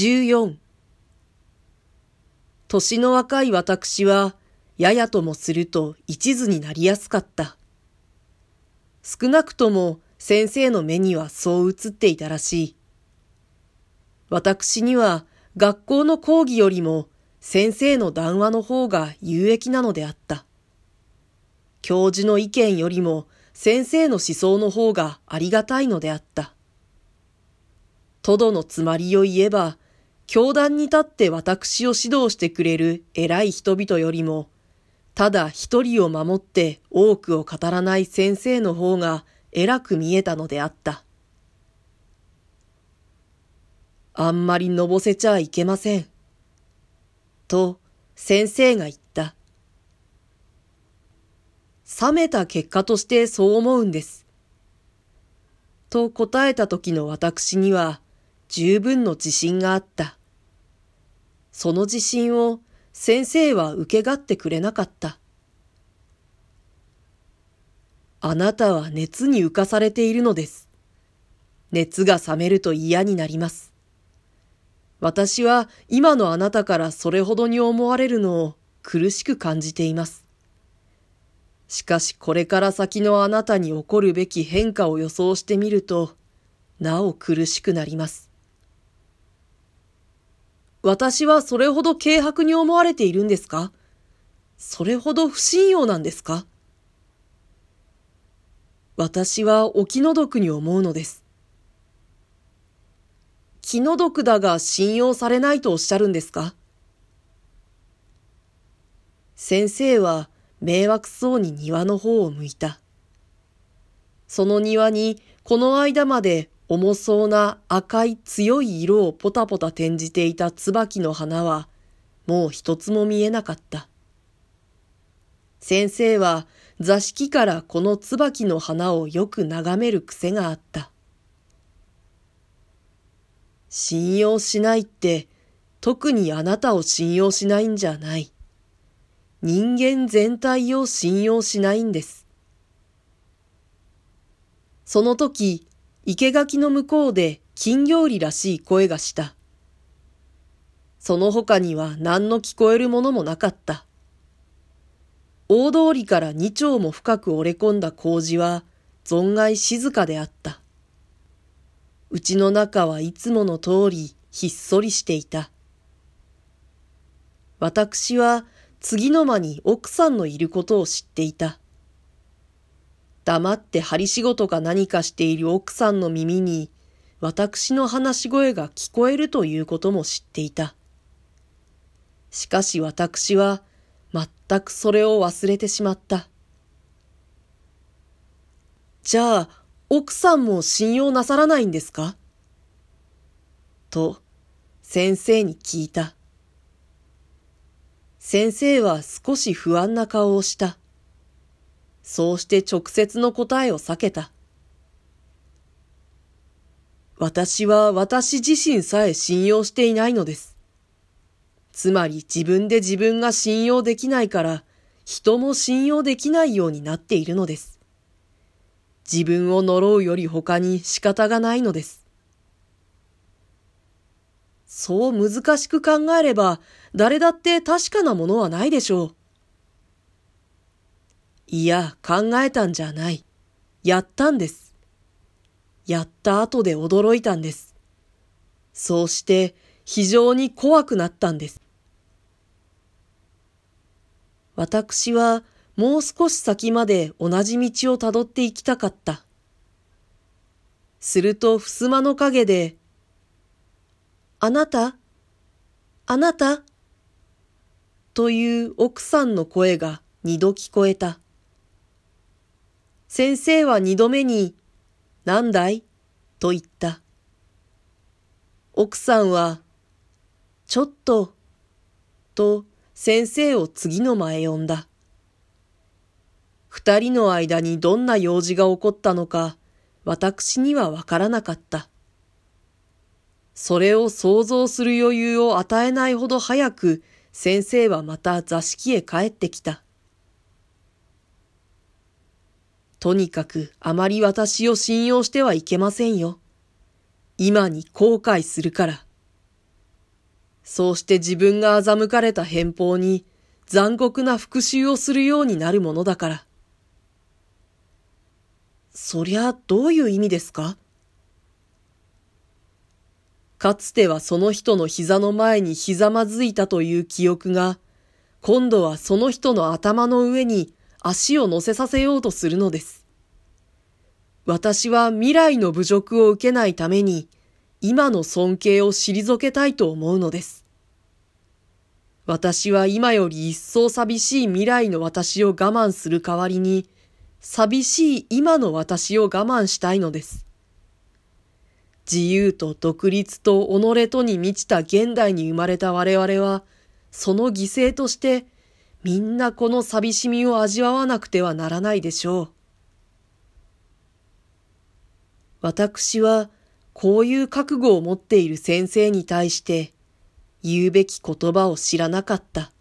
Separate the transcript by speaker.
Speaker 1: 14年の若い私は、ややともすると一途になりやすかった。少なくとも先生の目にはそう映っていたらしい。私には学校の講義よりも先生の談話の方が有益なのであった。教授の意見よりも先生の思想の方がありがたいのであった。とどのつまりを言えば、教団に立って私を指導してくれる偉い人々よりも、ただ一人を守って多くを語らない先生の方が偉く見えたのであった。あんまりのぼせちゃいけません。と先生が言った。冷めた結果としてそう思うんです。と答えた時の私には十分の自信があった。その自信を先生は受けがってくれなかった。あなたは熱に浮かされているのです。熱が冷めると嫌になります。私は今のあなたからそれほどに思われるのを苦しく感じています。しかしこれから先のあなたに起こるべき変化を予想してみると、なお苦しくなります。私はそれほど軽薄に思われているんですか？それほど不信用なんですか？私はお気の毒に思うのです。気の毒だが信用されないとおっしゃるんですか？先生は迷惑そうに庭の方を向いた。その庭にこの間まで重そうな赤い強い色をポタポタ転じていた椿の花はもう一つも見えなかった。先生は座敷からこの椿の花をよく眺める癖があった。信用しないって特にあなたを信用しないんじゃない。人間全体を信用しないんです。その時、生垣の向こうで金魚売りらしい声がした。その他には何の聞こえるものもなかった。大通りから二丁も深く折れ込んだ工事は存外静かであった。うちの中はいつもの通りひっそりしていた。私は次の間に奥さんのいることを知っていた。黙って針仕事か何かしている奥さんの耳に私の話し声が聞こえるということも知っていた。しかし私は全くそれを忘れてしまった。じゃあ、奥さんも信用なさらないんですか？と、先生に聞いた。先生は少し不安な顔をした。そうして直接の答えを避けた。私は私自身さえ信用していないのです。つまり自分で自分が信用できないから人も信用できないようになっているのです。自分を呪うより他に仕方がないのです。そう難しく考えれば誰だって確かなものはないでしょう。いや、考えたんじゃない。やったんです。やった後で驚いたんです。そうして非常に怖くなったんです。私はもう少し先まで同じ道をたどって行きたかった。すると、襖の陰で、あなた？あなた？という奥さんの声が二度聞こえた。先生は二度目に、なんだい？と言った。奥さんは、ちょっと、と先生を次の間へ呼んだ。二人の間にどんな用事が起こったのか、私にはわからなかった。それを想像する余裕を与えないほど早く、先生はまた座敷へ帰ってきた。とにかくあまり私を信用してはいけませんよ。今に後悔するから。そうして自分が欺かれた偏方に残酷な復讐をするようになるものだから。そりゃどういう意味ですか？かつてはその人の膝の前にひざまずいたという記憶が、今度はその人の頭の上に足を乗せさせようとするのです。私は未来の侮辱を受けないために、今の尊敬を退けたいと思うのです。私は今より一層寂しい未来の私を我慢する代わりに、寂しい今の私を我慢したいのです。自由と独立と己とに満ちた現代に生まれた我々は、その犠牲としてみんなこの寂しみを味わわなくてはならないでしょう。私はこういう覚悟を持っている先生に対して言うべき言葉を知らなかった。